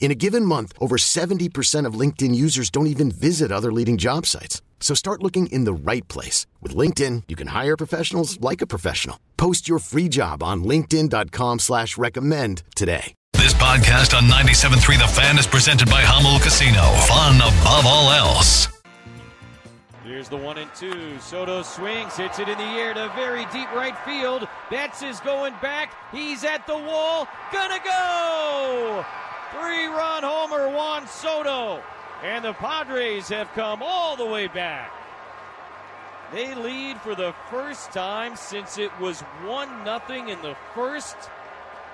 In a given month, over 70% of LinkedIn users don't even visit other leading job sites. So start looking in the right place. With LinkedIn, you can hire professionals like a professional. Post your free job on linkedin.com slash recommend today. This podcast on 97.3 The Fan is presented by Jamul Casino. Fun above all else. Here's the one and two. Soto swings, hits it in the air to very deep right field. Betts is going back. He's at the wall. Gonna go! Three run homer, Juan Soto. And the Padres have come all the way back. They lead for the first time since it was 1 0 in the first.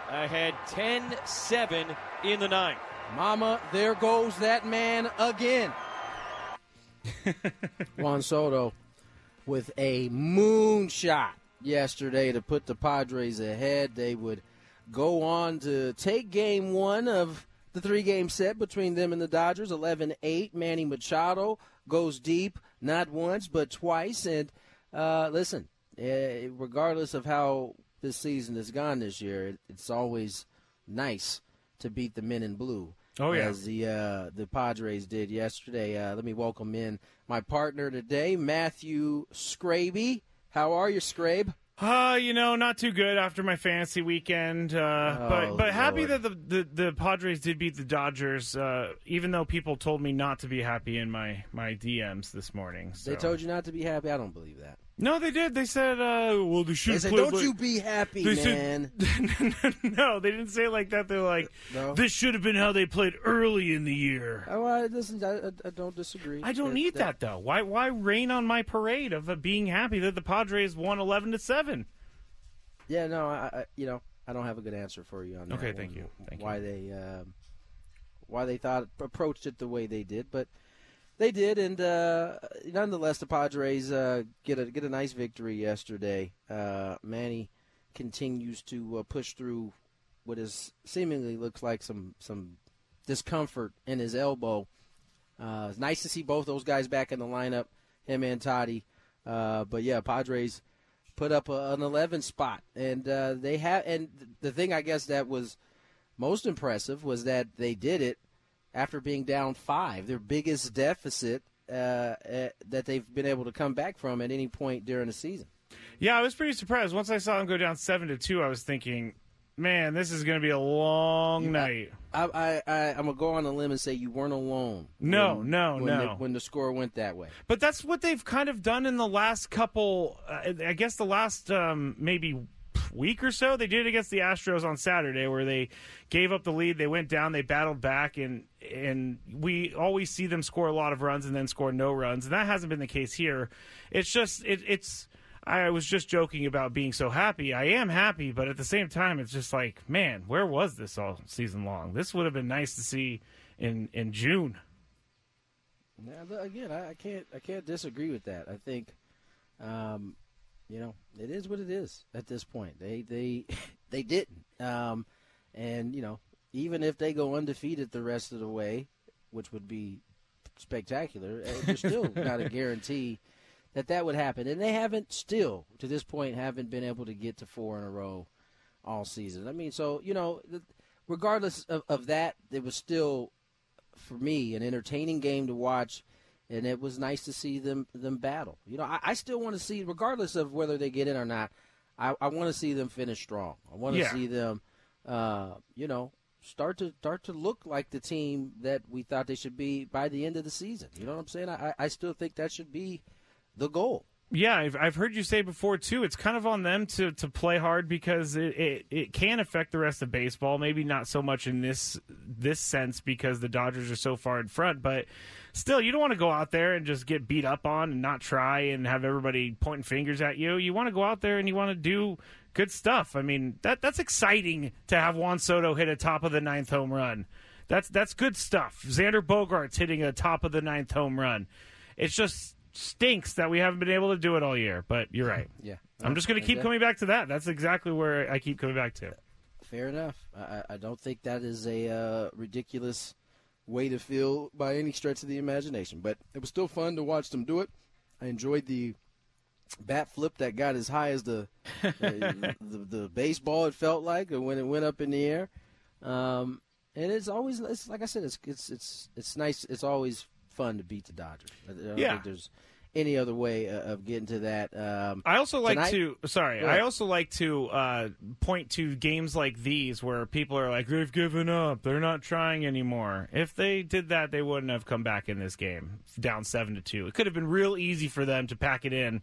Ahead 10 7 in the ninth. Mama, there goes that man again. Juan Soto with a moonshot yesterday to put the Padres ahead. They would go on to take game one of the three game set between them and the Dodgers 11 8. Manny Machado goes deep, not once, but twice. And uh, listen, uh, regardless of how this season has gone this year, it's always nice to beat the men in blue. Oh yeah, as the uh, the Padres did yesterday. Uh, let me welcome in my partner today, Matthew Scraby. How are you, Scrabe? Uh, you know, not too good after my fantasy weekend. Uh, Oh, but but happy that the, the, the Padres did beat the Dodgers. Uh, even though people told me not to be happy in my, my DMs this morning. So. They told you not to be happy. I don't believe that. No, they did. They said, uh, well, they should They said, play "Don't like-" you be happy, They man." said, no, they didn't say it like that. They're like, No? this should have been how they played early in the year. Oh, I, listen, I, I- don't disagree. I don't need that though. Why why rain on my parade of uh, being happy that the Padres won eleven to seven? Yeah, no, I, I, you know, I don't have a good answer for you on that. Okay, thank you. Thank why you. they, um, why they thought approached it the way they did, but they did, and uh, nonetheless, the Padres uh, get a get a nice victory yesterday. Uh, Manny continues to uh, push through what is seemingly looks like some some discomfort in his elbow. Uh, it's nice to see both those guys back in the lineup, him and Toddy. Uh, but yeah, Padres put up a, an 11 spot, and they have. And the thing I guess that was most impressive was that they did it after being down five, their biggest deficit uh, uh, that they've been able to come back from at any point during the season. Yeah, I was pretty surprised. Once I saw them go down seven to two, I was thinking, man, this is going to be a long night. I, I, I, I'm gonna go on a limb and say you weren't alone. No, when- no, when no. The, when the score went that way. But that's what they've kind of done in the last couple. Uh, I guess the last um, maybe week or so. They did it against the Astros on Saturday, where they gave up the lead. They went down. They battled back, and and we always see them score a lot of runs and then score no runs, and that hasn't been the case here. It's just it, it's. I was just joking about being so happy. I am happy, but at the same time, it's just like, man, where was this all season long? This would have been nice to see in in June. Now, again, I, can't I can't disagree with that. I think, um, you know, it is what it is at this point. They they they didn't, um, and you know, even if they go undefeated the rest of the way, which would be spectacular, uh, there's still not a guarantee that that would happen. And they haven't still to this point haven't been able to get to four in a row all season. I mean, so you know, regardless of, of that, it was still for me an entertaining game to watch, and it was nice to see them them battle. You know, I, I still want to see, regardless of whether they get in or not, I, I want to see them finish strong. I want to Yeah. see them, uh, you know, start to start to look like the team that we thought they should be by the end of the season. You know what I'm saying? I, I still think that should be the goal. Yeah, I've, I've heard you say before too. It's kind of on them to, to play hard because it, it, it can affect the rest of baseball. Maybe not so much in this this sense because the Dodgers are so far in front, but still, you don't want to go out there and just get beat up on and not try and have everybody pointing fingers at you. You want to go out there and you want to do good stuff. I mean, that that's exciting to have Juan Soto hit a top of the ninth home run. That's that's good stuff. Xander Bogaerts hitting a top of the ninth home run. It's just stinks that we haven't been able to do it all year. But you're right. Yeah. I'm just going to keep coming back to that. That's exactly where I keep coming back to. Fair enough. I, I don't think that is a uh, ridiculous way to feel by any stretch of the imagination. But it was still fun to watch them do it. I enjoyed the bat flip that got as high as the the, the, the, baseball. It felt like when it went up in the air. Um, and it's always it's like I said, it's it's it's it's nice. It's always fun to beat the Dodgers. I don't Yeah. think there's any other way uh, of getting to that. Um, I also like Tonight- to sorry. I also like to uh, point to games like these where people are like they've given up. They're not trying anymore. If they did that, they wouldn't have come back in this game down seven to two. It could have been real easy for them to pack it in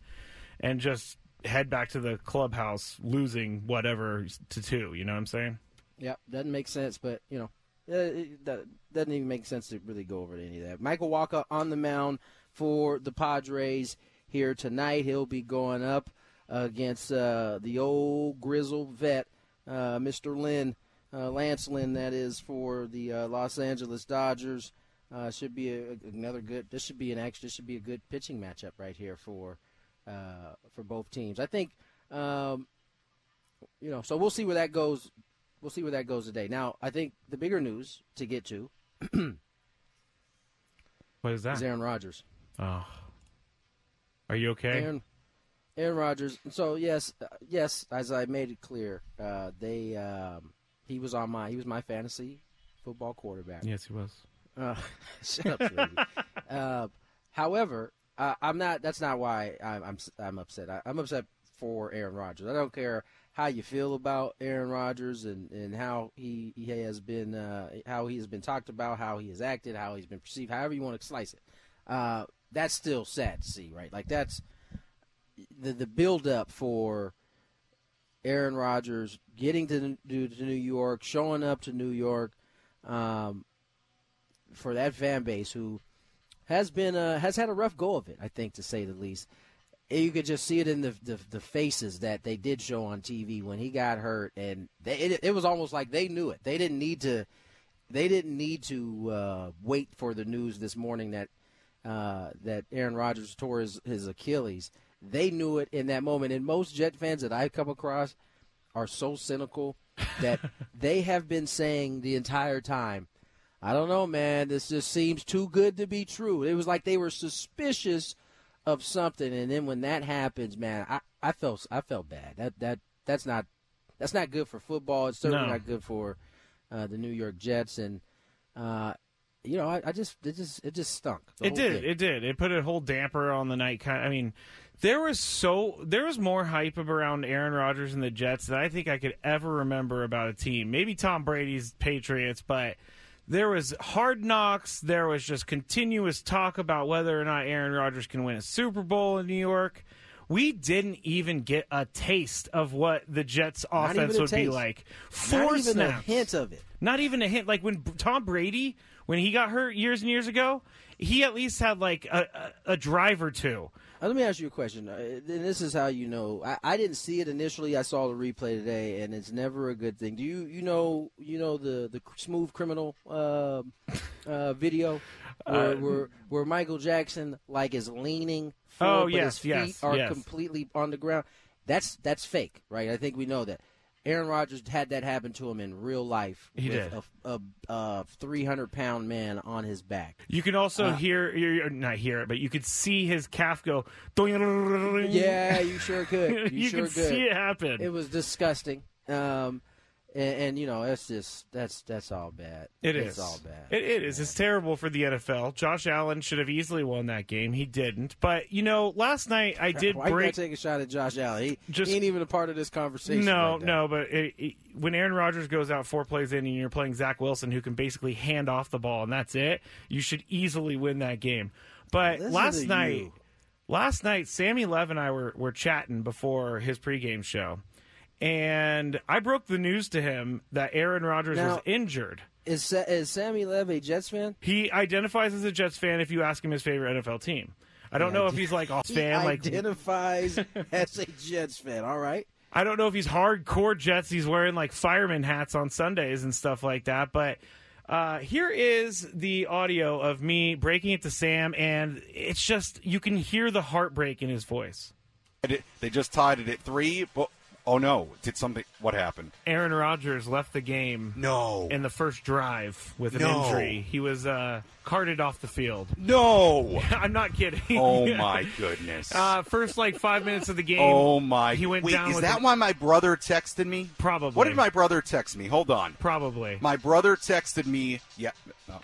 and just head back to the clubhouse losing whatever to two. You know what I'm saying? Yeah, doesn't make sense, but you know, uh, it doesn't even make sense to really go over any of that. Michael Wacha on the mound for the Padres here tonight. He'll be going up against uh, the old grizzled vet, uh, Mr. Lynn, uh, Lance Lynn, that is for the uh, Los Angeles Dodgers. Uh, should be a, another good. This should be an actually. This should be a good pitching matchup right here for uh, for both teams. I think. Um, you know, so we'll see where that goes we'll see where that goes today. Now, I think the bigger news to get to What is that? is Aaron Rodgers. Oh, are you okay? Aaron, Aaron Rodgers. So yes, uh, yes, as I made it clear, uh, they um, he was on my he was my fantasy football quarterback. Yes, he was. Uh, shut up, uh, however, uh, I'm not. That's not why I'm I'm, I'm upset. I, I'm upset for Aaron Rodgers. I don't care how you feel about Aaron Rodgers and, and how he, he has been uh, how he has been talked about, how he has acted, how he's been perceived, however you want to slice it. Uh, that's still sad to see, right? Like that's the the build up for Aaron Rodgers getting to, to, to New York, showing up to New York. Um, for that fan base who has been uh, has had a rough go of it, I think to say the least. You could just see it in the, the the faces that they did show on TV when he got hurt, and they, it, it was almost like they knew it. They didn't need to they didn't need to uh, wait for the news this morning that uh, that Aaron Rodgers tore his, his Achilles. They knew it in that moment, and most Jet fans that I come across are so cynical that they have been saying the entire time, I don't know, man. This just seems too good to be true. It was like they were suspicious of something, and then when that happens, man, I, I felt I felt bad. That that that's not that's not good for football. It's certainly No. not good for uh, the New York Jets, and uh, you know, I, I just it just it just stunk. It did. thing. It did. It put a whole damper on the night. Kind. I mean, there was so there was more hype around Aaron Rodgers and the Jets than I think I could ever remember about a team. Maybe Tom Brady's Patriots, but there was hard knocks. There was just continuous talk about whether or not Aaron Rodgers can win a Super Bowl in New York. We didn't even get a taste of what the Jets' offense would be taste. like. Not even snaps. a hint of it. Not even a hint. Like when Tom Brady, when he got hurt years and years ago, he at least had like a, a, a drive or two. Uh, let me ask you a question. Uh, and this is how you know. I, I didn't see it initially. I saw the replay today, and it's never a good thing. Do you you know you know the the smooth criminal uh, uh, video where, Uh, where where Michael Jackson like is leaning Oh, forward, but yes, his feet yes, are yes. completely on the ground. That's that's fake, right? I think we know that. Aaron Rodgers had that happen to him in real life. He with did. A, a, a 300 pound man on his back. You can also Uh, hear, hear, not hear it, but you could see his calf go. Yeah, you sure could. You, you sure could see it happen. It was disgusting. Um, and, and you know, that's just that's that's all bad. It it's is. all bad. It, it is. It's terrible for the NFL. Josh Allen should have easily won that game. He didn't. But you know, last night I did Why break. take a shot at Josh Allen? He, Just- he ain't even a part of this conversation. No, right no, but it, it, when Aaron Rodgers goes out four plays in and you're playing Zach Wilson, who can basically hand off the ball and that's it, you should easily win that game. But Listen last night, you. last night Sammy Lev and I were were chatting before his pregame show, and I broke the news to him that Aaron Rodgers Now- was injured. Is is Sammy Lev a Jets fan? He identifies as a Jets fan if you ask him his favorite NFL team. I don't know if he's like a He fan, like identifies as a Jets fan. All right. I don't know if he's hardcore Jets. He's wearing like fireman hats on Sundays and stuff like that. But uh, here is the audio of me breaking it to Sam, and it's just you can hear the heartbreak in his voice. They just tied it at three. But, oh no! Did something? What happened? Aaron Rodgers left the game No. in the first drive with an No. injury. He was uh, carted off the field. No. I'm not kidding. Oh my goodness. Uh, first like five minutes of the game. oh my. He went Wait, down is with that an- why my brother texted me? Probably. What did my brother text me? Hold on. Probably. My brother texted me. Yeah. no.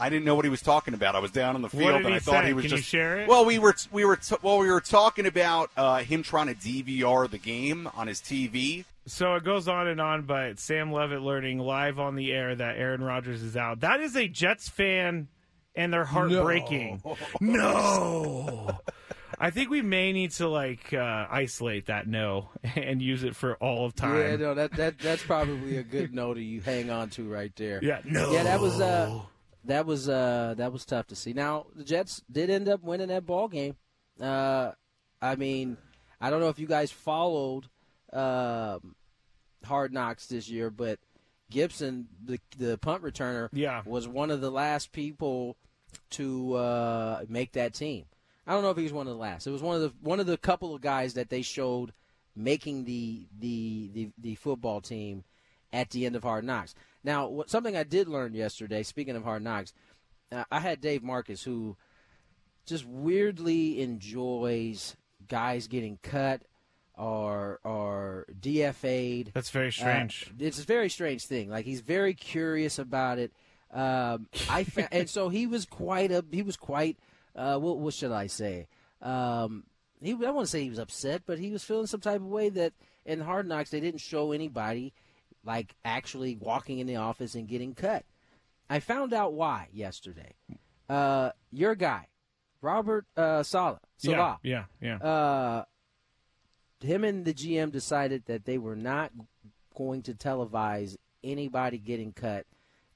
I didn't know what he was talking about. I was down on the field and he I thought say? he was Can you just. share it? Well, we were we were t- well we were talking about uh, him trying to DVR the game on his TV. So it goes on and on, but Sam Levitt learning live on the air that Aaron Rodgers is out. That is a Jets fan, and they're heartbreaking. No. I think we may need to like uh, isolate that no and use it for all of time. Yeah, no, that that that's probably a good note to you hang on to right there. Yeah, no. Yeah, that was uh, that was uh, that was tough to see. Now the Jets did end up winning that ball game. Uh, I mean, I don't know if you guys followed um, Hard Knocks this year, but Gibson, the the punt returner, Yeah. was one of the last people to uh, make that team. I don't know if he was one of the last. It was one of the one of the couple of guys that they showed making the the the, the football team at the end of Hard Knocks. Now, what, something I did learn yesterday. Speaking of Hard Knocks, uh, I had Dave Marcus who just weirdly enjoys guys getting cut or or DFA'd. That's very strange. Uh, it's a very strange thing. Like he's very curious about it. Um, I fa- and so he was quite a he was quite uh, what what should I say? Um, he I want to say he was upset, but he was feeling some type of way that in Hard Knocks they didn't show anybody like actually walking in the office and getting cut. I found out why yesterday. Uh, your guy, Robert uh, Saleh, yeah, Saleh, yeah, yeah. uh, him and the GM decided that they were not going to televise anybody getting cut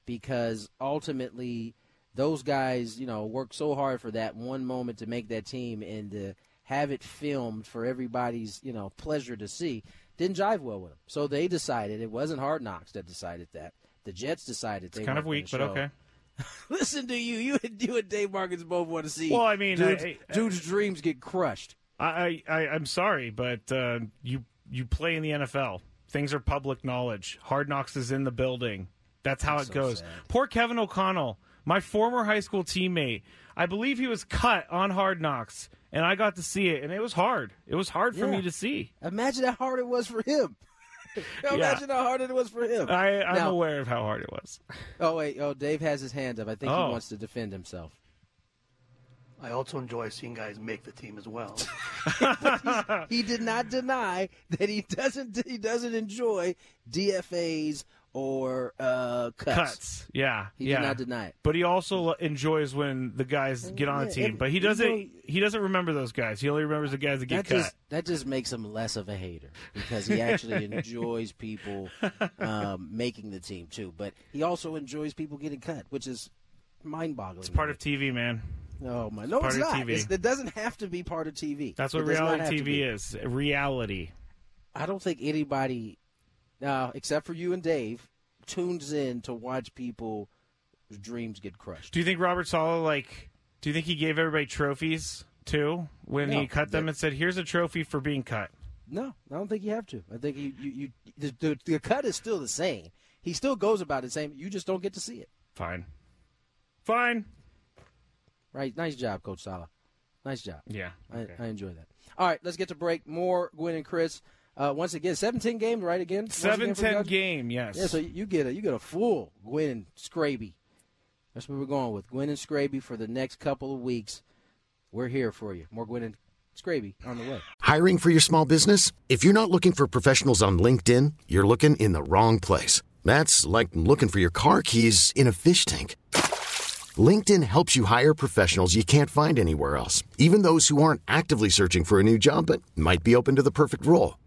because ultimately those guys, you know, worked so hard for that one moment to make that team and to have it filmed for everybody's, you know, pleasure to see didn't jive well with them. So they decided it wasn't Hard Knocks that decided that. The Jets decided they it's kind of weak, but okay. Listen to you, you and you and Dave Marcus both want to see. Well, I mean, dude's, I- I- dude's dreams get crushed. I, I I'm sorry, but uh, you you play in the NFL. Things are public knowledge. Hard Knocks is in the building. That's how it so goes. sad. Poor Kevin O'Connell, my former high school teammate. I believe he was cut on Hard Knocks, and I got to see it, and it was hard. It was hard for Yeah. me to see. Imagine how hard it was for him. Imagine how hard it was for him. I, I'm Now- aware of how hard it was. Oh wait, oh Dave has his hand up. I think Oh. he wants to defend himself. I also enjoy seeing guys make the team as well. He did not deny that he doesn't he doesn't enjoy DFAs or uh, cuts. Cuts, yeah, He yeah. did not deny it. But he also enjoys when the guys get on the team. But he doesn't. know- he doesn't remember those guys. He only remembers the guys that get That cut. just that just makes him less of a hater because he actually enjoys people um, making the team too. But he also enjoys people getting cut, which is mind-boggling. It's part of TV, man. Oh my! No, part it's not. It's, it doesn't have to be part of TV. That's what reality TV is. Reality. I don't think anybody, uh, except for you and Dave, tunes in to watch people's dreams get crushed. Do you think Robert Saleh like? Do you think he gave everybody trophies too when No. he cut them and said, "Here's a trophy for being cut"? No, I don't think you have to. I think you, you, you the, the, cut is still the same. He still goes about it the same. You just don't get to see it. Fine. Fine. Right? Nice job, Coach Saleh. Nice job. Yeah. I. I enjoy that. All right, let's get to break. More Gwynn and Chris. Uh, once again, 17 games, right? Again, Once Seven again for you ten guys? game. Yes. Yeah, so you get a you get a full Gwynn and Scraby. That's what we're going with. Gwynn and Scraby for the next couple of weeks. We're here for you. More Gwynn and Scraby on the way. Hiring for your small business? If you're not looking for professionals on LinkedIn, you're looking in the wrong place. That's like looking for your car keys in a fish tank. LinkedIn helps you hire professionals you can't find anywhere else, even those who aren't actively searching for a new job but might be open to the perfect role.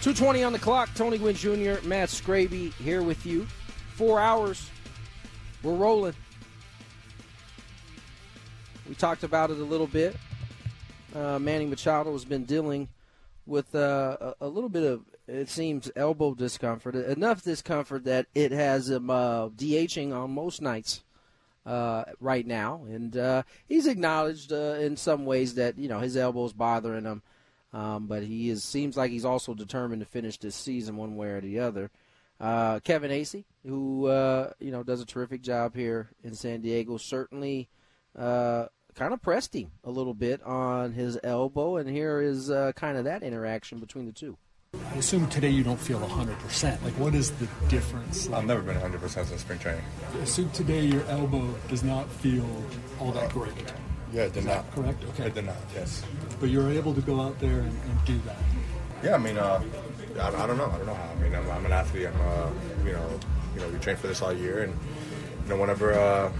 220 on the clock. Tony Gwynn Jr., Matt Scraby here with you. Four hours. We're rolling. We talked about it a little bit. Uh, Manny Machado has been dealing with uh, a, a little bit of, it seems, elbow discomfort. Enough discomfort that it has him uh, DHing on most nights uh, right now. And uh, he's acknowledged uh, in some ways that, you know, his elbow's bothering him. Um, but he is seems like he's also determined to finish this season one way or the other. Uh, Kevin Acee, who uh, you know does a terrific job here in San Diego, certainly uh, kind of pressed him a little bit on his elbow, and here is uh, kind of that interaction between the two. I assume today you don't feel 100%. Like, what is the difference? I've never been 100% since spring training. I assume today your elbow does not feel all that great. Yeah, it did Is not. correct? Okay. It did not, yes. But you're able to go out there and, and do that. Yeah, I mean, uh, I, I don't know. I don't know how. I mean, I'm, I'm an athlete. I'm, uh, you know, you know, we train for this all year, and you know, whenever uh,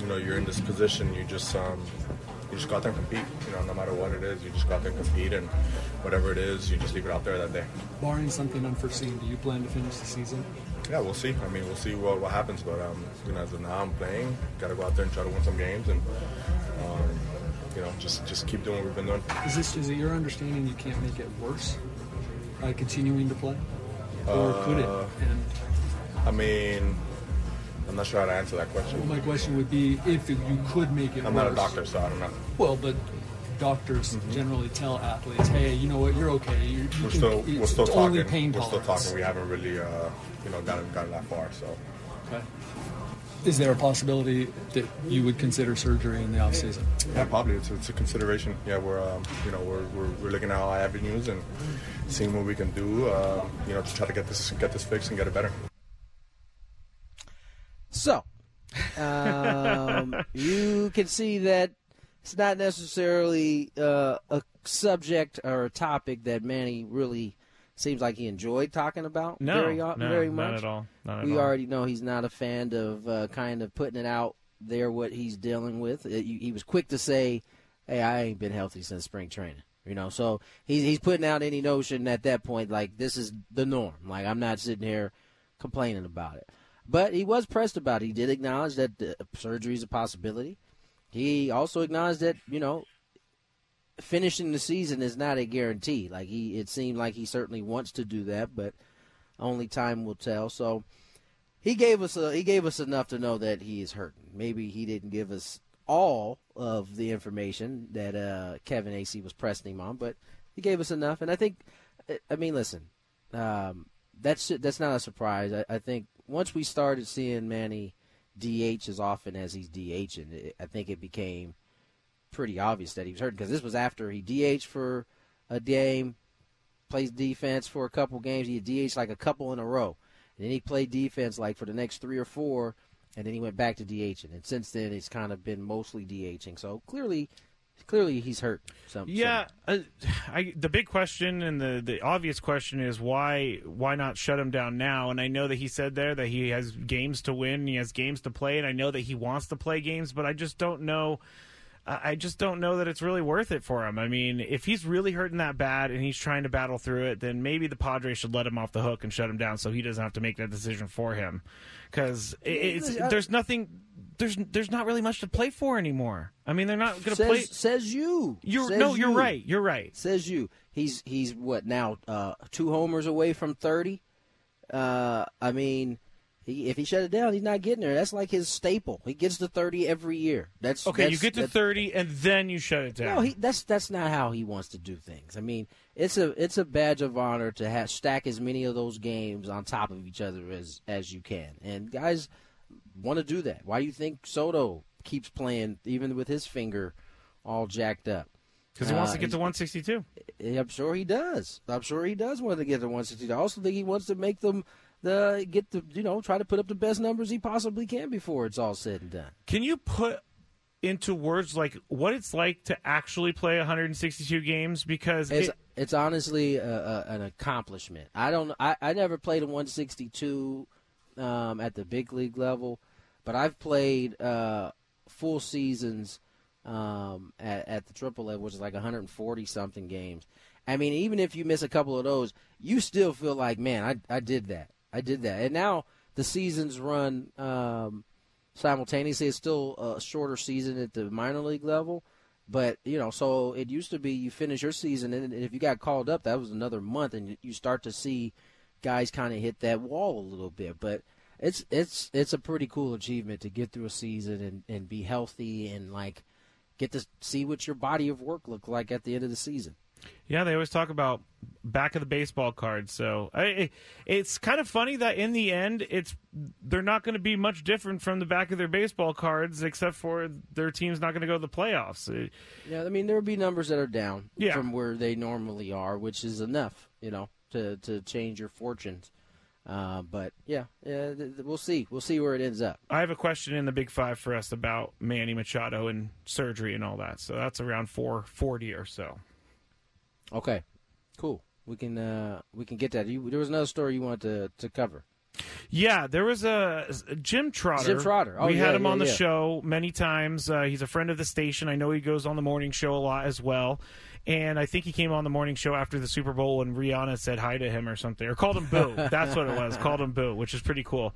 you know you're in this position, you just um, you just go out there and compete. You know, no matter what it is, you just go out there and compete, and whatever it is, you just leave it out there that day. Barring something unforeseen, do you plan to finish the season? Yeah, we'll see. I mean, we'll see what, what happens. But um, you know, as of now, I'm playing. Got to go out there and try to win some games, and um, you know, just just keep doing what we've been doing. Is this is it your understanding you can't make it worse by continuing to play, or could it? Uh, And I mean, I'm not sure how to answer that question. well, my question would be if you could make it I'm worse. not a doctor, so I don't know. Well, but doctors generally tell athletes, "Hey, you know what? You're okay. You, you We're can, still we're still talking. only pain we're still talking. We haven't really uh, you know gotten gotten that far. So Okay. Is there a possibility that you would consider surgery in the off season? yeah, probably it's, it's a consideration. Yeah, we're um, you know we're, we're, we're looking at all avenues and seeing what we can do. Um, you know to try to get this get this fixed and get it better. So, um, you can see that it's not necessarily uh, a subject or a topic that Manny really seems like he enjoyed talking about No, very, no, very not much. at all. Not at we all. already know he's not a fan of uh, kind of putting it out there what he's dealing with. You- he was quick to say, "Hey, I ain't been healthy since spring training." You know, so he's he's putting out any notion at that point like this is the norm. Like I'm not sitting here complaining about it. But he was pressed about it. He did acknowledge that uh, surgery is a possibility. He also acknowledged that you know finishing the season is not a guarantee. Like he, it seemed like he certainly wants to do that, but only time will tell. So he gave us a, he gave us enough to know that he is hurting. Maybe he didn't give us all of the information that uh, Kevin Acee was pressing him on, but he gave us enough. And I think, I mean, listen, um, that's that's not a surprise. I, I think once we started seeing Manny DH as often as he's DHing, it, I think it became pretty obvious that he was hurt because this was after he DH for a game, plays defense for a couple games. He DH like a couple in a row, and then he played defense like for the next three or four, and then he went back to DHing. And since then, it's kind of been mostly DHing. So clearly, clearly he's hurt. Some, Yeah, uh, I, the big question and the, the obvious question is why why not shut him down now? And I know that he said there that he has games to win, he has games to play, and I know that he wants to play games, but I just don't know. I I just don't know that it's really worth it for him. I mean, if he's really hurting that bad and he's trying to battle through it, then maybe the Padres should let him off the hook and shut him down so he doesn't have to make that decision for him. Because it's there's nothing, there's there's not really much to play for anymore. I mean, they're not going to play. Says you. You're Says no, you're you. right. You're right. Says you. He's he's what now? Uh, two homers away from thirty. Uh, I mean, he, if he shut it down, he's not getting there. That's like his staple. He gets to thirty every year. That's Okay, you get to thirty and then you shut it down. No, he, that's that's not how he wants to do things. I mean, it's a it's a badge of honor to have stack as many of those games on top of each other as as you can, and guys want to do that. Why do you think Soto keeps playing even with his finger all jacked up? Because he wants Uh, to get to 162. I'm sure he does. I'm sure he does want to get to 162. I also think he wants to make them the get the you know try to put up the best numbers he possibly can before it's all said and done. Can you put into words like what it's like to actually play 162 games? Because It's it, it's honestly a, a, an accomplishment. I don't. I, I never played a 162 um, at the big league level, but I've played uh, full seasons um, at, at the triple level, which is like 140 something games. I mean, even if you miss a couple of those, you still feel like, man, I I did that. I did that. And now the seasons run um, simultaneously. It's still a shorter season at the minor league level. But you know, so it used to be you finish your season, and if you got called up, that was another month, and you start to see guys kind of hit that wall a little bit. But it's it's it's a pretty cool achievement to get through a season and, and be healthy and like get to see what your body of work looked like at the end of the season. yeah, they always talk about back of the baseball card. So I, it's kind of funny that in the end, it's they're not going to be much different from the back of their baseball cards, except for their team's not going to go to the playoffs. Yeah, I mean there will be numbers that are down Yeah. from where they normally are, which is enough, you know, to to change your fortunes. Uh, but yeah, yeah, th- th- we'll see. We'll see where it ends up. I have a question in the Big Five for us about Manny Machado and surgery and all that. So that's around 440 or so. Okay, cool. We can uh, we can get that. You, there was another story you wanted to, to cover. Yeah, there was a Jim Trotter. Jim Trotter. Oh, we had him yeah, on the yeah. show many times. Uh, he's a friend of the station. I know he goes on the morning show a lot as well. And I think he came on the morning show after the Super Bowl and Rihanna said hi to him or something, or called him Boo. That's what it was. Called him Boo, which is pretty cool.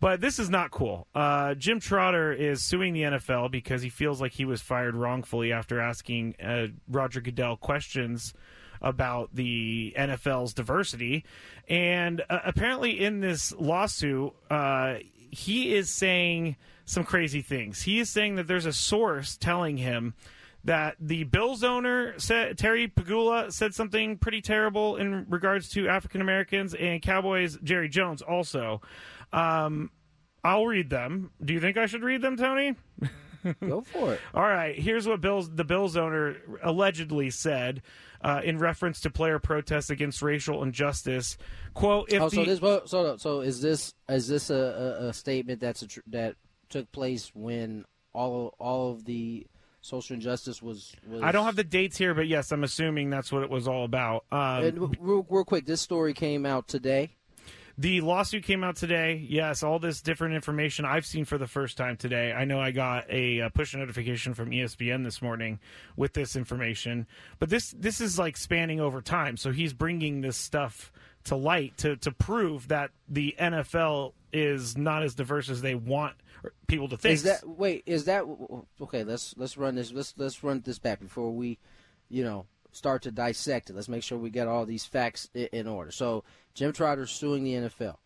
But this is not cool. Uh, Jim Trotter is suing the NFL because he feels like he was fired wrongfully after asking uh, Roger Goodell questions about the NFL's diversity. And uh, apparently, in this lawsuit, uh, he is saying some crazy things. He is saying that there's a source telling him that the Bills owner said Terry Pegula said something pretty terrible in regards to African Americans and Cowboys Jerry Jones also. Um, I'll read them. Do you think I should read them, Tony? Go for it. All right. Here's what Bills the Bills owner allegedly said uh, in reference to player protests against racial injustice. Quote: If oh, the so this well, so so is this is this a, a, a statement that's a tr- that took place when all all of the social injustice was was I don't have the dates here, but yes, I'm assuming that's what it was all about. Um, and real, real quick, this story came out today. The lawsuit came out today. Yes, all this different information I've seen for the first time today. I know I got a, push notification from ESPN this morning with this information, but this this is like spanning over time. So he's bringing this stuff to light to to prove that the NFL is not as diverse as they want people to think. Is that wait? Is that okay? Let's let's run this. Let's let's run this back before we, you know, start to dissect it. Let's make sure we get all these facts in, in order. So Jim Trotter's suing the NFL.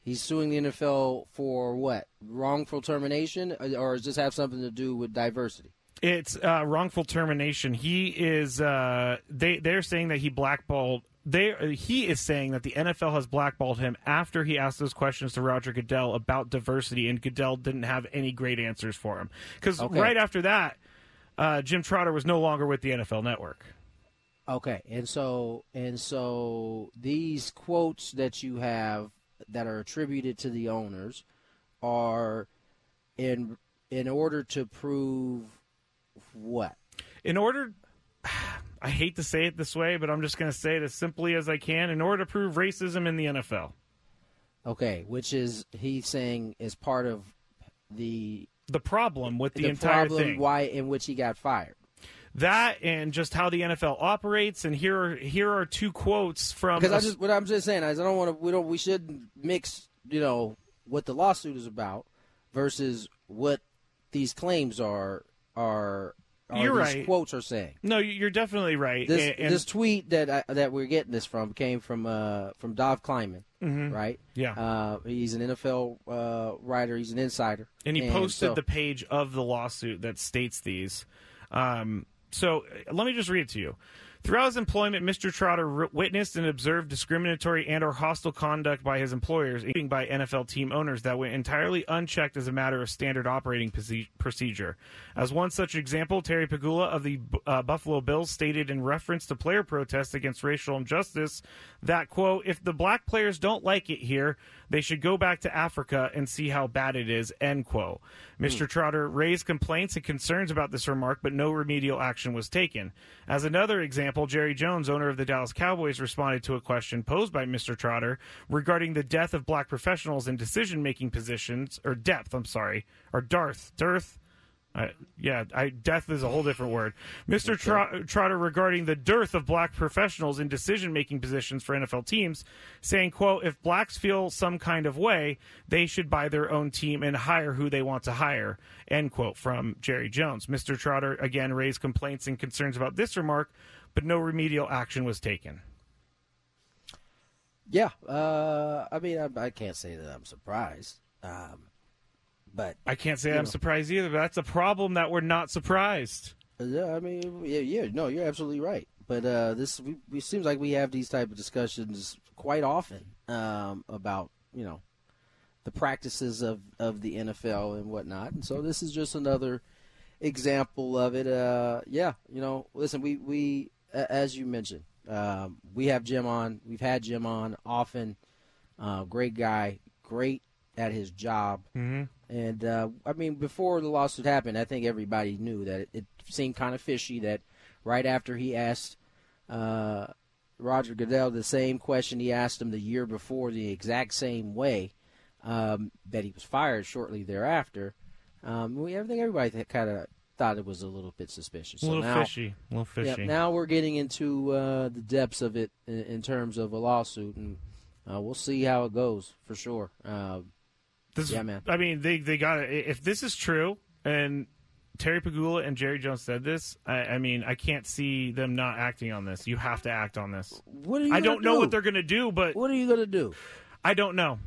He's suing the NFL for what? Wrongful termination, or does this have something to do with diversity? It's uh, wrongful termination. He is. Uh, they they're saying that he blackballed. They he is saying that the NFL has blackballed him after he asked those questions to Roger Goodell about diversity, and Goodell didn't have any great answers for him. Because Okay. right after that, uh, Jim Trotter was no longer with the NFL Network. Okay, and so and so these quotes that you have that are attributed to the owners are in in order to prove what? in order I hate to say it this way, but I'm just going to say it as simply as I can in order to prove racism in the NFL. Okay, which is he's saying is part of the The problem with the, the entire problem thing. why in which he got fired. that and just how the NFL operates and here are here are two quotes from Because I just what I'm just saying is I don't want to we don't we shouldn't mix you know what the lawsuit is about versus what these claims are are. You're these right. Quotes are saying. No, you're definitely right. This And- and- this tweet that I, that we're getting this from came from uh, from Dov Kleiman, Mhm. right? Yeah. Uh, he's an NFL uh, writer. He's an insider, and he posted so- the page of the lawsuit that states these. Um, so uh, let me just read it to you. Throughout his employment, Mr. Trotter witnessed and observed discriminatory and/or hostile conduct by his employers, including by NFL team owners, that went entirely unchecked as a matter of standard operating proce- procedure. As one such example, Terry Pegula of the uh, Buffalo Bills stated in reference to player protests against racial injustice that quote, "If the black players don't like it here, they should go back to Africa and see how bad it is." End quote. Mr. Hmm. Trotter raised complaints and concerns about this remark, but no remedial action was taken. As another example, Jerry Jones, owner of the Dallas Cowboys, responded to a question posed by Mr. Trotter regarding the death of black professionals in decision making positions, or depth, I'm sorry, or Darth, Dearth. Yeah, I, death is a whole different word. Mr. Tro- Trotter regarding the dearth of black professionals in decision-making positions for NFL teams, saying, "quote If blacks feel some kind of way, they should buy their own team and hire who they want to hire." End quote from Jerry Jones. Mr. Trotter again raised complaints and concerns about this remark, but no remedial action was taken. Yeah, uh, I mean, I, I can't say that I'm surprised, um, but I can't say I'm know. surprised either. But that's a problem that we're not surprised. Yeah, I mean, yeah, yeah, no, you're absolutely right. But uh, this, we, we seems like we have these type of discussions quite often um, about you know the practices of, of the NFL and whatnot, and so this is just another example of it. Uh, yeah, you know, listen, we we as you mentioned, um, we have Jim on. We've had Jim on often. Uh, great guy, great at his job. Mm-hmm. And uh, I mean, before the lawsuit happened, I think everybody knew that it, it seemed kind of fishy that right after he asked uh, Roger Goodell the same question he asked him the year before, the exact same way, um, that he was fired shortly thereafter. Um, we, I think everybody kind of thought it was a little bit suspicious. A little now, fishy. A little yeah, fishy. now we're getting into uh, the depths of it in, in terms of a lawsuit, and uh, we'll see how it goes for sure. This, yeah, man. I mean, they they got it. If this is true, and Terry Pegula and Jerry Jones said this, I, I mean, I can't see them not acting on this. You have to act on this. What are you I don't know what they're going to do, but what are you going to do? I don't know.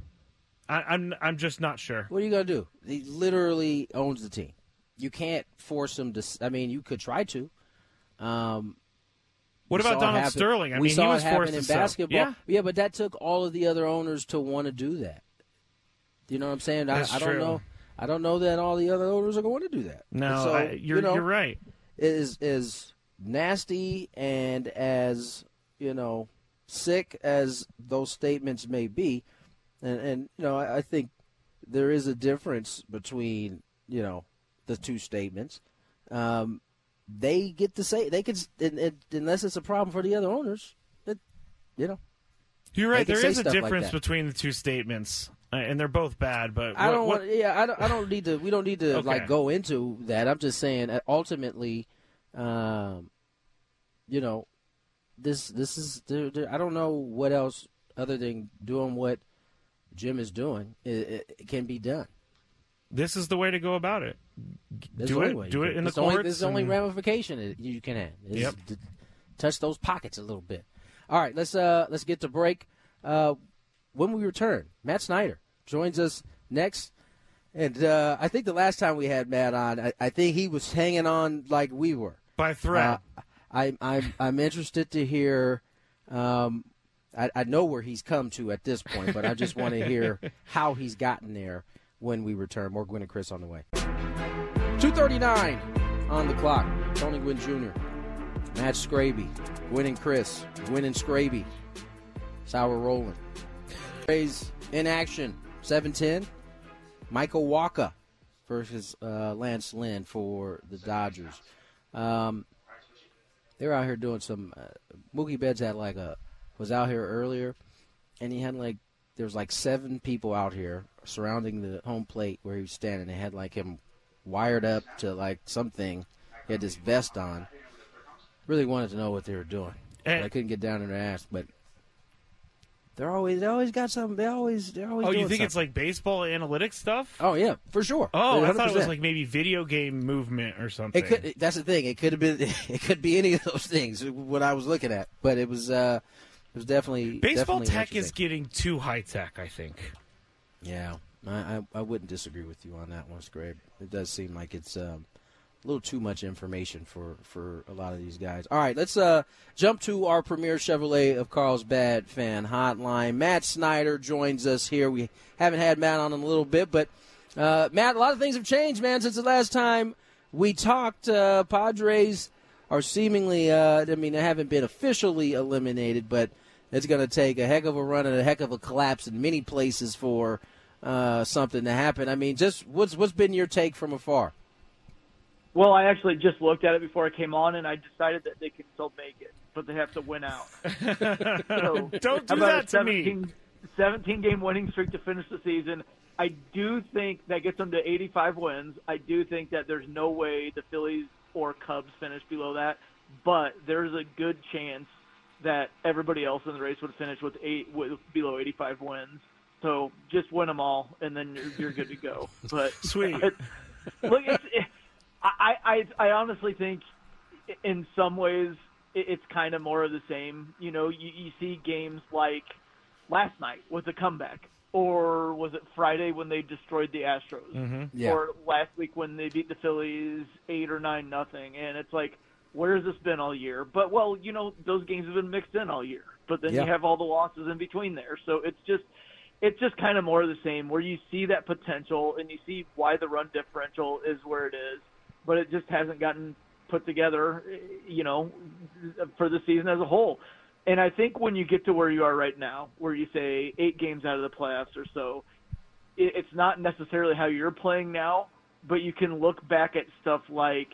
I, I'm I'm just not sure. What are you going to do? He literally owns the team. You can't force him to. I mean, you could try to. Um, What about Donald Sterling? I we mean, saw he was it happen forced in basketball. Yeah. but that took all of the other owners to want to do that. You know what I'm saying? I, That's I don't true. know. I don't know that all the other owners are going to do that. No, so, I- you're you know, you're right. Is is nasty and as you know sick as those statements may be, and and you know I, I think there is a difference between you know the two statements. Um, they get to say they could and, and, unless it's a problem for the other owners. It, you know, You're right. There is a stuff like difference between the two statements, and they're both bad. But I don't what- want. Yeah, I don't. I don't need to. We don't need to Okay. like go into that. I'm just saying. uh, Ultimately, um, you know, this this is. There, there, I don't know what else other than doing what Jim is doing it, it can be done. This is the way to go about it. That's do it. way Do it in the it's the only- courts. This is the only and- ramification you can have. Yep. to touch those pockets a little bit. All right, let's uh let's get to break. Uh, when we return, Matt Snyder joins us next. And uh, I think the last time we had Matt on, I, I think he was hanging on like we were by thread. Uh, I, I'm I'm interested to hear. Um, I, I know where he's come to at this point, but I just want to hear how he's gotten there when we return. More Gwynn and Chris on the way. 239 on the clock. Tony Gwynn Jr., Matt Scraby, Gwynn and Chris, Gwynn and Scraby. That's how we're rolling. Rays in action, 7-10. Michael Wacha versus uh, Lance Lynn for the Dodgers. Um, they were out here doing some. Uh, Mookie Betts had like a was out here earlier, and he had like there was like seven people out here surrounding the home plate where he was standing. They had like him wired up to like something. He had this vest on. Really wanted to know what they were doing. I couldn't get down there and ask, but they're always they always got something. They always they're always. Oh, you think it's like baseball analytics stuff? Oh yeah, for sure. Oh, I thought it was like maybe video game movement or something. It could. That's the thing. It could have been. It could be any of those things. What I was looking at, but it was. uh It was definitely. Baseball definitely tech is getting too high tech. I think. Yeah, I, I I wouldn't disagree with you on that one, Scrape. It does seem like it's um, a little too much information for for a lot of these guys. All right, let's uh jump to our premier Chevrolet of Carlsbad fan hotline. Matt Snyder joins us here. We haven't had Matt on in a little bit, but uh, Matt, a lot of things have changed, man, since the last time we talked. Uh, Padres are seemingly, uh, I mean, they haven't been officially eliminated, but it's going to take a heck of a run and a heck of a collapse in many places for uh, something to happen. I mean, just what's what's been your take from afar? Well, I actually just looked at it before I came on, and I decided that they can still make it, but they have to win out. So, Don't do that to me. 17, 17 game winning streak to finish the season. I do think that gets them to 85 wins. I do think that there's no way the Phillies or Cubs finish below that, but there's a good chance that everybody else in the race would finish with eight with below 85 wins. So just win them all, and then you're, you're good to go. But Sweet. look, it's, it, I, I I honestly think in some ways it's kind of more of the same. You know, you, you see games like last night with a comeback, or was it Friday when they destroyed the Astros, Mhm. Yeah. or last week when they beat the Phillies eight or nine nothing, and it's like, where has this been all year? But well, you know, those games have been mixed in all year, but then Yeah. you have all the losses in between there, so it's just. It's just kind of more of the same, where you see that potential and you see why the run differential is where it is, but it just hasn't gotten put together, you know, for the season as a whole. And I think when you get to where you are right now, where you say eight games out of the playoffs or so, it's not necessarily how you're playing now, but you can look back at stuff like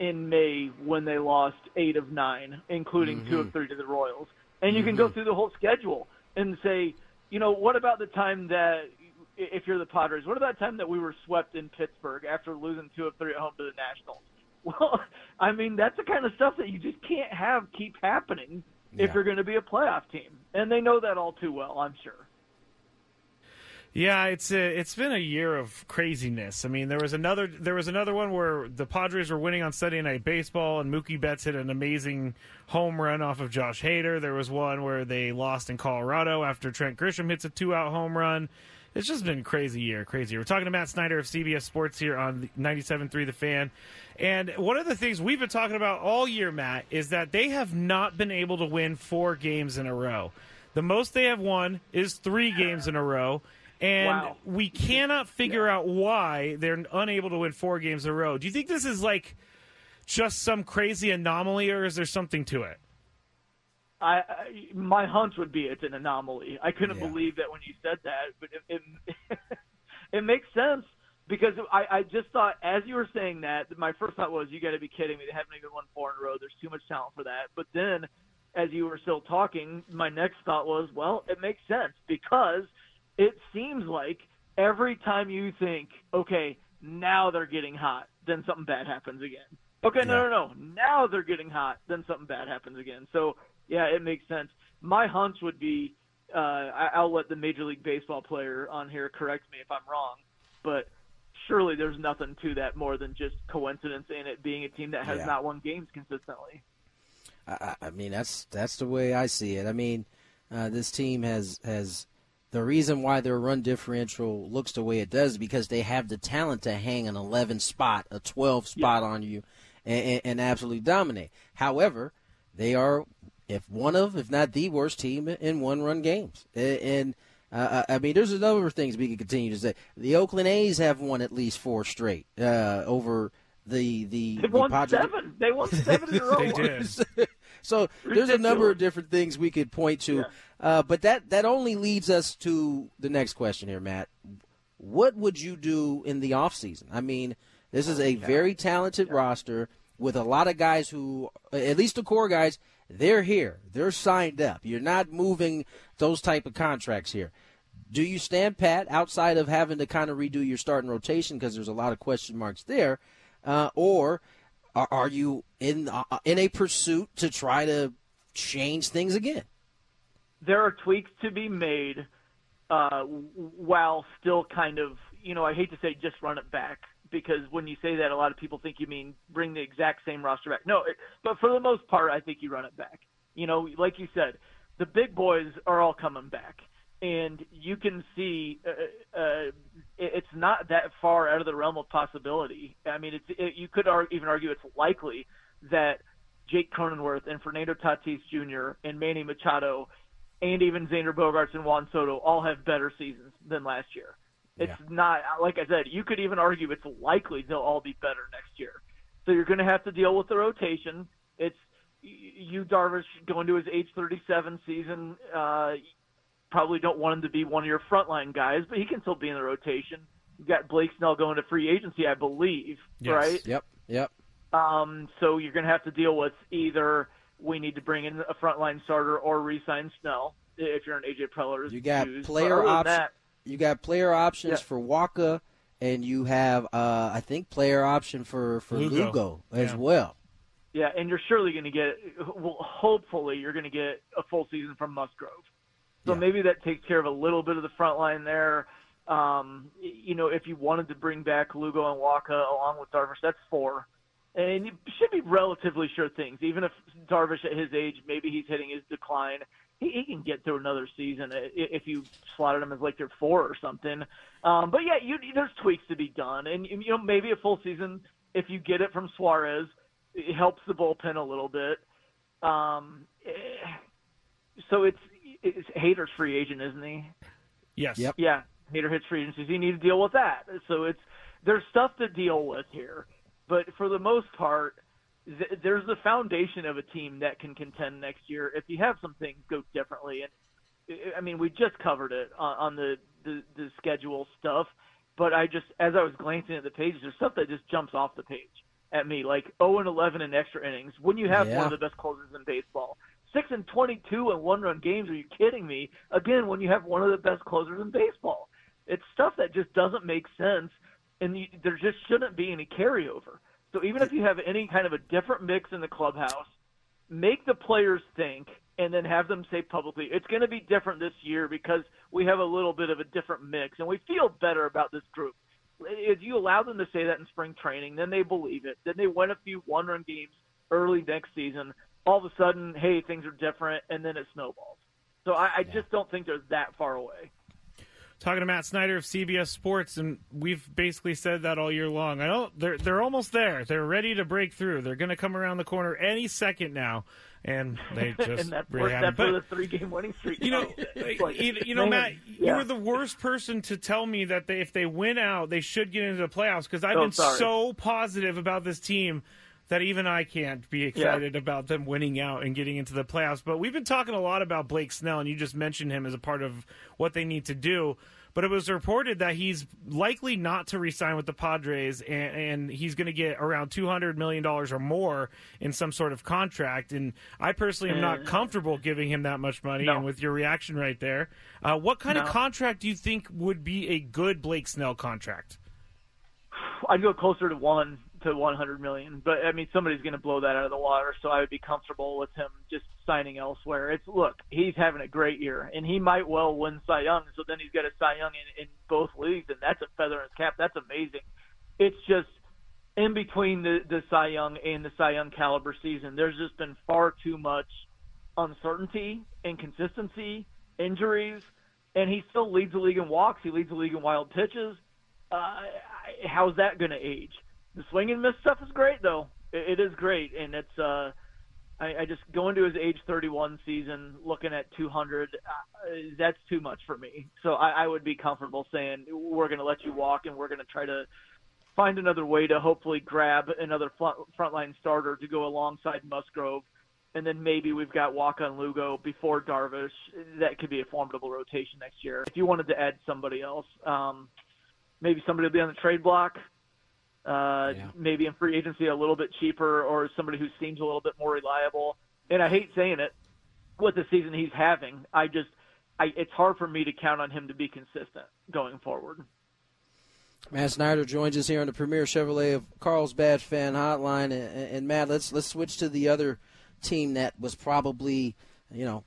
in May when they lost eight of nine, including two of mm-hmm. three to the Royals. And you can go mm-hmm. through the whole schedule and say, you know, what about the time that if you're the Padres, what about the time that we were swept in Pittsburgh after losing two of three at home to the Nationals? Well, I mean, that's the kind of stuff that you just can't have keep happening if Yeah. you're going to be a playoff team. And they know that all too well, I'm sure. Yeah, it's a, it's been a year of craziness. I mean, there was another there was another one where the Padres were winning on Sunday Night Baseball, and Mookie Betts hit an amazing home run off of Josh Hader. There was one where they lost in Colorado after Trent Grisham hits a two out home run. It's just been crazy year, crazy. year. We're talking to Matt Snyder of CBS Sports here on 97.3 The Fan. And one of the things we've been talking about all year, Matt, is that they have not been able to win four games in a row. The most they have won is three games in a row. And Wow. we cannot figure out why they're unable to win four games in a row. Do you think this is like just some crazy anomaly, or is there something to it? I, I my hunch would be it's an anomaly. I couldn't Yeah. believe that when you said that, but it it, it makes sense because I, I just thought as you were saying that, my first thought was you got to be kidding me. They haven't even won four in a row. There's too much talent for that. But then, as you were still talking, my next thought was, well, it makes sense because it seems like every time you think, okay, now they're getting hot, then something bad happens again. Okay, no, no, no. Now they're getting hot, then something bad happens again. So, yeah, it makes sense. My hunch would be uh, I, I'll let the Major League Baseball player on here correct me if I'm wrong, but surely there's nothing to that more than just coincidence in it being a team that has Yeah. not won games consistently. I, I- mean, that's that's the way I see it. I mean, uh, this team has has the reason why their run differential looks the way it does is because they have the talent to hang an 11 spot, a 12 spot on you, and, and absolutely dominate. However, they are if one of, if not the worst team in one run games, and. Uh, I mean, there's a number of things we could continue to say. The Oakland A's have won at least four straight uh, over the the, They the won Padres. seven. They won seven in a row. They did. so there's a number of different things we could point to, uh, but that that only leads us to the next question here, Matt. What would you do in the off season? I mean, this is a very talented roster. with a lot of guys who, at least the core guys, they're here. They're signed up. You're not moving those type of contracts here. Do you stand pat outside of having to kind of redo your starting rotation because there's a lot of question marks there, uh, or are, are, you in uh, in a pursuit to try to change things again? There are tweaks to be made uh, while still kind of, you know, I hate to say just run it back because when you say that, a lot of people think you mean bring the exact same roster back. No, it, but for the most part, I think you run it back. You know, like you said, the big boys are all coming back, and you can see uh, uh, it's not that far out of the realm of possibility. I mean, it's it, you could ar- even argue it's likely that Jake Cronenworth and Fernando Tatis Jr. and Manny Machado and even Xander Bogaerts and Juan Soto all have better seasons than last year. It's yeah. not like I said. You could even argue it's likely they'll all be better next year. So you're going to have to deal with the rotation. It's you Darvish going to his age 37 season. Uh, probably don't want him to be one of your frontline guys, but he can still be in the rotation. You got Blake Snell going to free agency, I believe, yes. right? Yep, yep. Um, so you're going to have to deal with either we need to bring in a frontline starter or re-sign Snell if you're an AJ Preller. You got choose. player options. You got player options yeah. for Wacha, and you have uh, I think player option for for Lugo, Lugo as yeah. well. Yeah, and you're surely going to get. Well, hopefully, you're going to get a full season from Musgrove. So Yeah. maybe that takes care of a little bit of the front line there. Um, you know, if you wanted to bring back Lugo and Wacha along with Darvish, that's four. And you should be relatively sure things. Even if Darvish at his age, maybe he's hitting his decline, he, he can get through another season if you slotted him as like your four or something. Um, but yeah, you, there's tweaks to be done, and you know maybe a full season if you get it from Suarez, it helps the bullpen a little bit. Um, eh, so it's it's Hader's free agent, isn't he? Yes. Yep. Yeah, Hater hits free agency. You need to deal with that. So it's there's stuff to deal with here, but for the most part, th- there's the foundation of a team that can contend next year if you have some things go differently. And I mean, we just covered it on, on the, the the schedule stuff, but I just as I was glancing at the pages, there's stuff that just jumps off the page at me, like 0 and 11 in extra innings. When you have Yeah. one of the best closers in baseball, six and 22 in one-run games. Are you kidding me? Again, when you have one of the best closers in baseball, it's stuff that just doesn't make sense, and you, there just shouldn't be any carryover. So even if you have any kind of a different mix in the clubhouse, make the players think and then have them say publicly, it's going to be different this year because we have a little bit of a different mix and we feel better about this group. If you allow them to say that in spring training, then they believe it. Then they win a few one run games early next season. All of a sudden, hey, things are different, and then it snowballs. So I, I just don't think they're that far away. Talking to Matt Snyder of CBS Sports, and we've basically said that all year long. I know they're they're almost there. They're ready to break through. They're going to come around the corner any second now, and they just and that's really haven't. that for But- the three game winning streak. you know, like, you, you know, Matt, you yeah. were the worst person to tell me that they, if they win out, they should get into the playoffs because I've Oh, been sorry. so positive about this team that even I can't be excited about them winning out and getting into the playoffs. But we've been talking a lot about Blake Snell, and you just mentioned him as a part of what they need to do. But it was reported that he's likely not to resign with the Padres, and, and he's going to get around two hundred million dollars or more in some sort of contract. And I personally am not Uh, comfortable giving him that much money. No. And with your reaction right there, uh, what kind of contract do you think would be a good Blake Snell contract? I'd go closer to one to 100 million, but I mean somebody's going to blow that out of the water, so I would be comfortable with him just signing elsewhere. It's look, he's having a great year, and he might well win Cy Young, so then he's got a Cy Young in, in both leagues, and that's a feather in his cap. That's amazing. It's just in between the the Cy Young and the Cy Young caliber season, there's just been far too much uncertainty, inconsistency, injuries, and he still leads the league in walks. He leads the league in wild pitches. Uh, how's that going to age? The swing and miss stuff is great, though. It, it is great, and it's. Uh, I, I just going to his age 31 season, looking at 200. Uh, that's too much for me. So I, I would be comfortable saying we're going to let you walk, and we're going to try to find another way to hopefully grab another front, frontline starter to go alongside Musgrove. And then maybe we've got Walker and Lugo before Darvish. That could be a formidable rotation next year. If you wanted to add somebody else, um, maybe somebody will be on the trade block. Uh, Yeah. maybe in free agency a little bit cheaper, or somebody who seems a little bit more reliable. And I hate saying it, with the season he's having, I just, I, it's hard for me to count on him to be consistent going forward. Matt Snyder joins us here on the Premier Chevrolet of Carlsbad Fan Hotline, and, and Matt, let's let's switch to the other team that was probably, you know,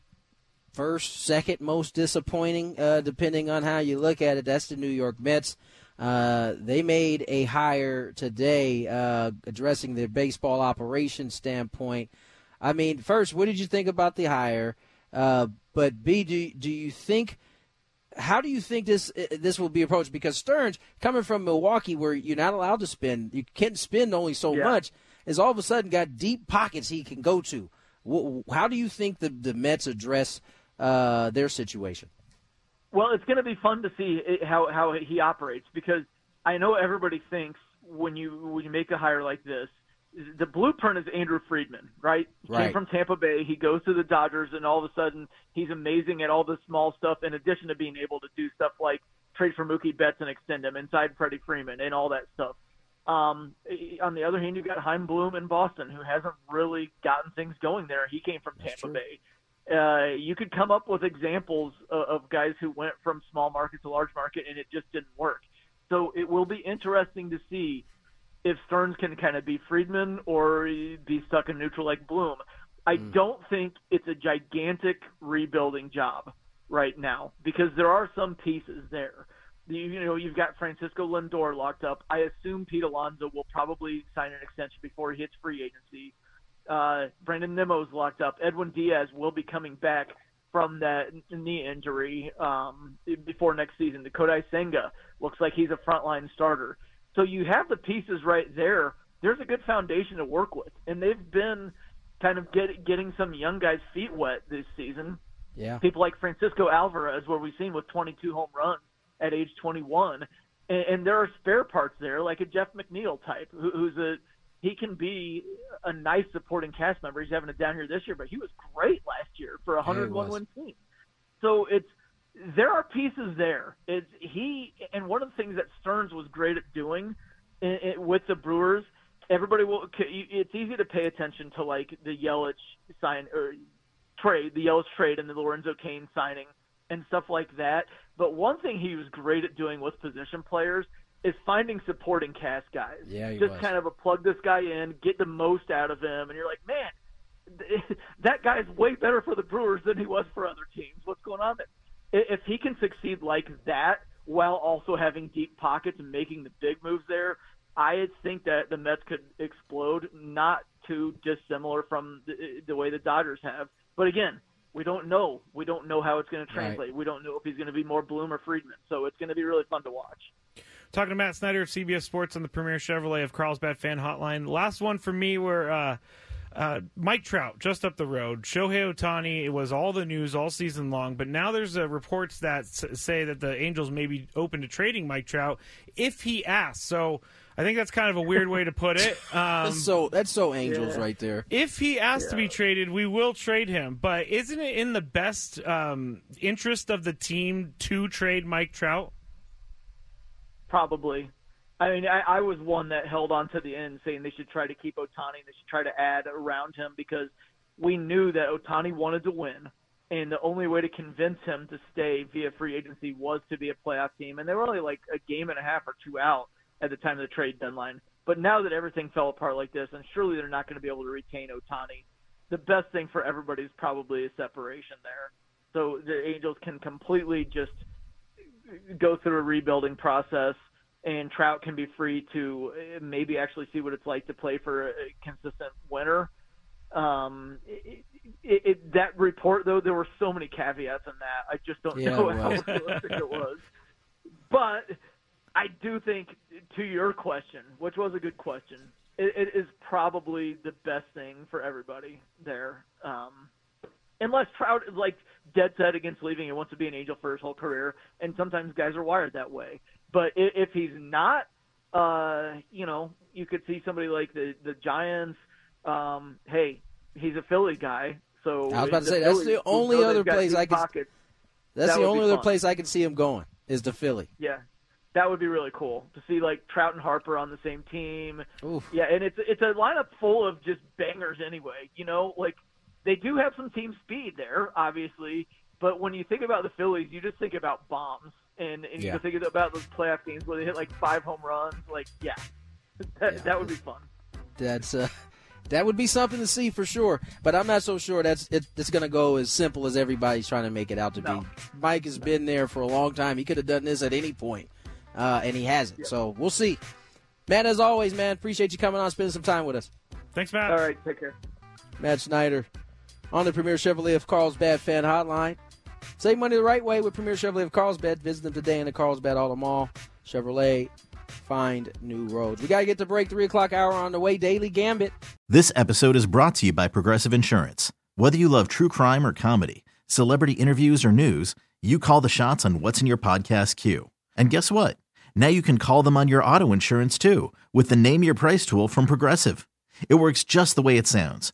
first, second most disappointing, uh, depending on how you look at it. That's the New York Mets. Uh, they made a hire today, uh, addressing their baseball operation standpoint. I mean, first, what did you think about the hire? Uh, but B, do do you think? How do you think this this will be approached? Because Stearns, coming from Milwaukee, where you're not allowed to spend, you can't spend only so Yeah. much, is all of a sudden got deep pockets he can go to. How do you think the the Mets address uh, their situation? Well, it's going to be fun to see how how he operates because I know everybody thinks when you when you make a hire like this, the blueprint is Andrew Friedman, right? He Right. came from Tampa Bay. He goes to the Dodgers, and all of a sudden he's amazing at all the small stuff. In addition to being able to do stuff like trade for Mookie Betts and extend him inside Freddie Freeman and all that stuff. Um, on the other hand, you've got Chaim Bloom in Boston, who hasn't really gotten things going there. He came from Tampa Bay. Uh, you could come up with examples of, of guys who went from small market to large market, and it just didn't work. So it will be interesting to see if Stearns can kind of be Friedman or be stuck in neutral like Bloom. I don't think it's a gigantic rebuilding job right now because there are some pieces there. You, you know, you've got Francisco Lindor locked up. I assume Pete Alonso will probably sign an extension before he hits free agency. Uh, Brandon Nimmo's locked up. Edwin Diaz will be coming back from that knee injury um, before next season. The Kodai Senga looks like he's a frontline starter. So you have the pieces right there. There's a good foundation to work with, and they've been kind of get, getting some young guys' feet wet this season. Yeah. People like Francisco Alvarez, where we've seen with 22 home runs at age 21, and, and there are spare parts there, like a Jeff McNeil type, who, who's a he can be a nice supporting cast member. He's having a down year this year, but he was great last year for a 101 was. win team. So it's there are pieces there. It's he and one of the things that Stearns was great at doing i i with the Brewers. Everybody will. It's easy to pay attention to like the Yelich sign or trade, the Yelich trade, and the Lorenzo Cain signing and stuff like that. But one thing he was great at doing with position players is finding supporting cast guys. Yeah, just was. kind of a plug this guy in, get the most out of him, and you're like, man, th- that guy's way better for the Brewers than he was for other teams. What's going on there? If he can succeed like that while also having deep pockets and making the big moves there, I think that the Mets could explode, not too dissimilar from the, the way the Dodgers have. But again, we don't know. We don't know how it's going to Right. translate. We don't know if he's going to be more Bloom or Friedman. So it's going to be really fun to watch. Talking to Matt Snyder of CBS Sports on the Premier Chevrolet of Carlsbad Fan Hotline. Last one for me were uh, uh, Mike Trout, just up the road. Shohei Ohtani, it was all the news all season long, but now there's uh, reports that s- say that the Angels may be open to trading Mike Trout if he asks. So I think that's kind of a weird way to put it. Um, That's so that's so Angels Yeah. right there. if he asks to be traded, we will trade him. But isn't it in the best um, interest of the team to trade Mike Trout? Probably. I mean, I, I was one that held on to the end, saying they should try to keep Ohtani. They should try to add around him because we knew that Ohtani wanted to win, and the only way to convince him to stay via free agency was to be a playoff team. And they were only like a game and a half or two out at the time of the trade deadline. But now that everything fell apart like this, and surely they're not going to be able to retain Ohtani, the best thing for everybody is probably a separation there. So the Angels can completely just go through a rebuilding process and Trout can be free to uh, maybe actually see what it's like to play for a consistent winner. Um, it, it, it, that report though, there were so many caveats in that. I just don't Yeah, know how realistic it was. But I do think, to your question, which was a good question, it, it is probably the best thing for everybody there. Um, unless Trout like dead set against leaving and wants to be an Angel for his whole career, and sometimes guys are wired that way. But i- if he's not, uh, you know, you could see somebody like the the Giants. Um, hey, he's a Philly guy, so I was about to say that's the only other place I could. pockets, That's that the only other fun. place I can see him going is to Philly. Yeah. that would be really cool to see like Trout and Harper on the same team. Oof. Yeah, and it's it's a lineup full of just bangers anyway. You know, like they do have some team speed there, obviously, but when you think about the Phillies, you just think about bombs, and, and Yeah. you think about those playoff games where they hit like five home runs. Like, yeah, that, that would be fun. That's uh, that would be something to see for sure. But I'm not so sure that's it, it's going to go as simple as everybody's trying to make it out to be. Mike has been there for a long time. He could have done this at any point, uh, and he hasn't. So we'll see. Man, as always, man, appreciate you coming on, spending some time with us. Thanks, Matt. All right, take care. Matt Snyder on the Premier Chevrolet of Carlsbad fan hotline. Save money the right way with Premier Chevrolet of Carlsbad. Visit them today in the Carlsbad Auto Mall. Chevrolet, find new roads. We got to get to break. Three o'clock hour on the way. Daily Gambit. This episode is brought to you by Progressive Insurance. Whether you love true crime or comedy, celebrity interviews or news, you call the shots on what's in your podcast queue. And guess what? Now you can call them on your auto insurance too with the Name Your Price tool from Progressive. It works just the way it sounds.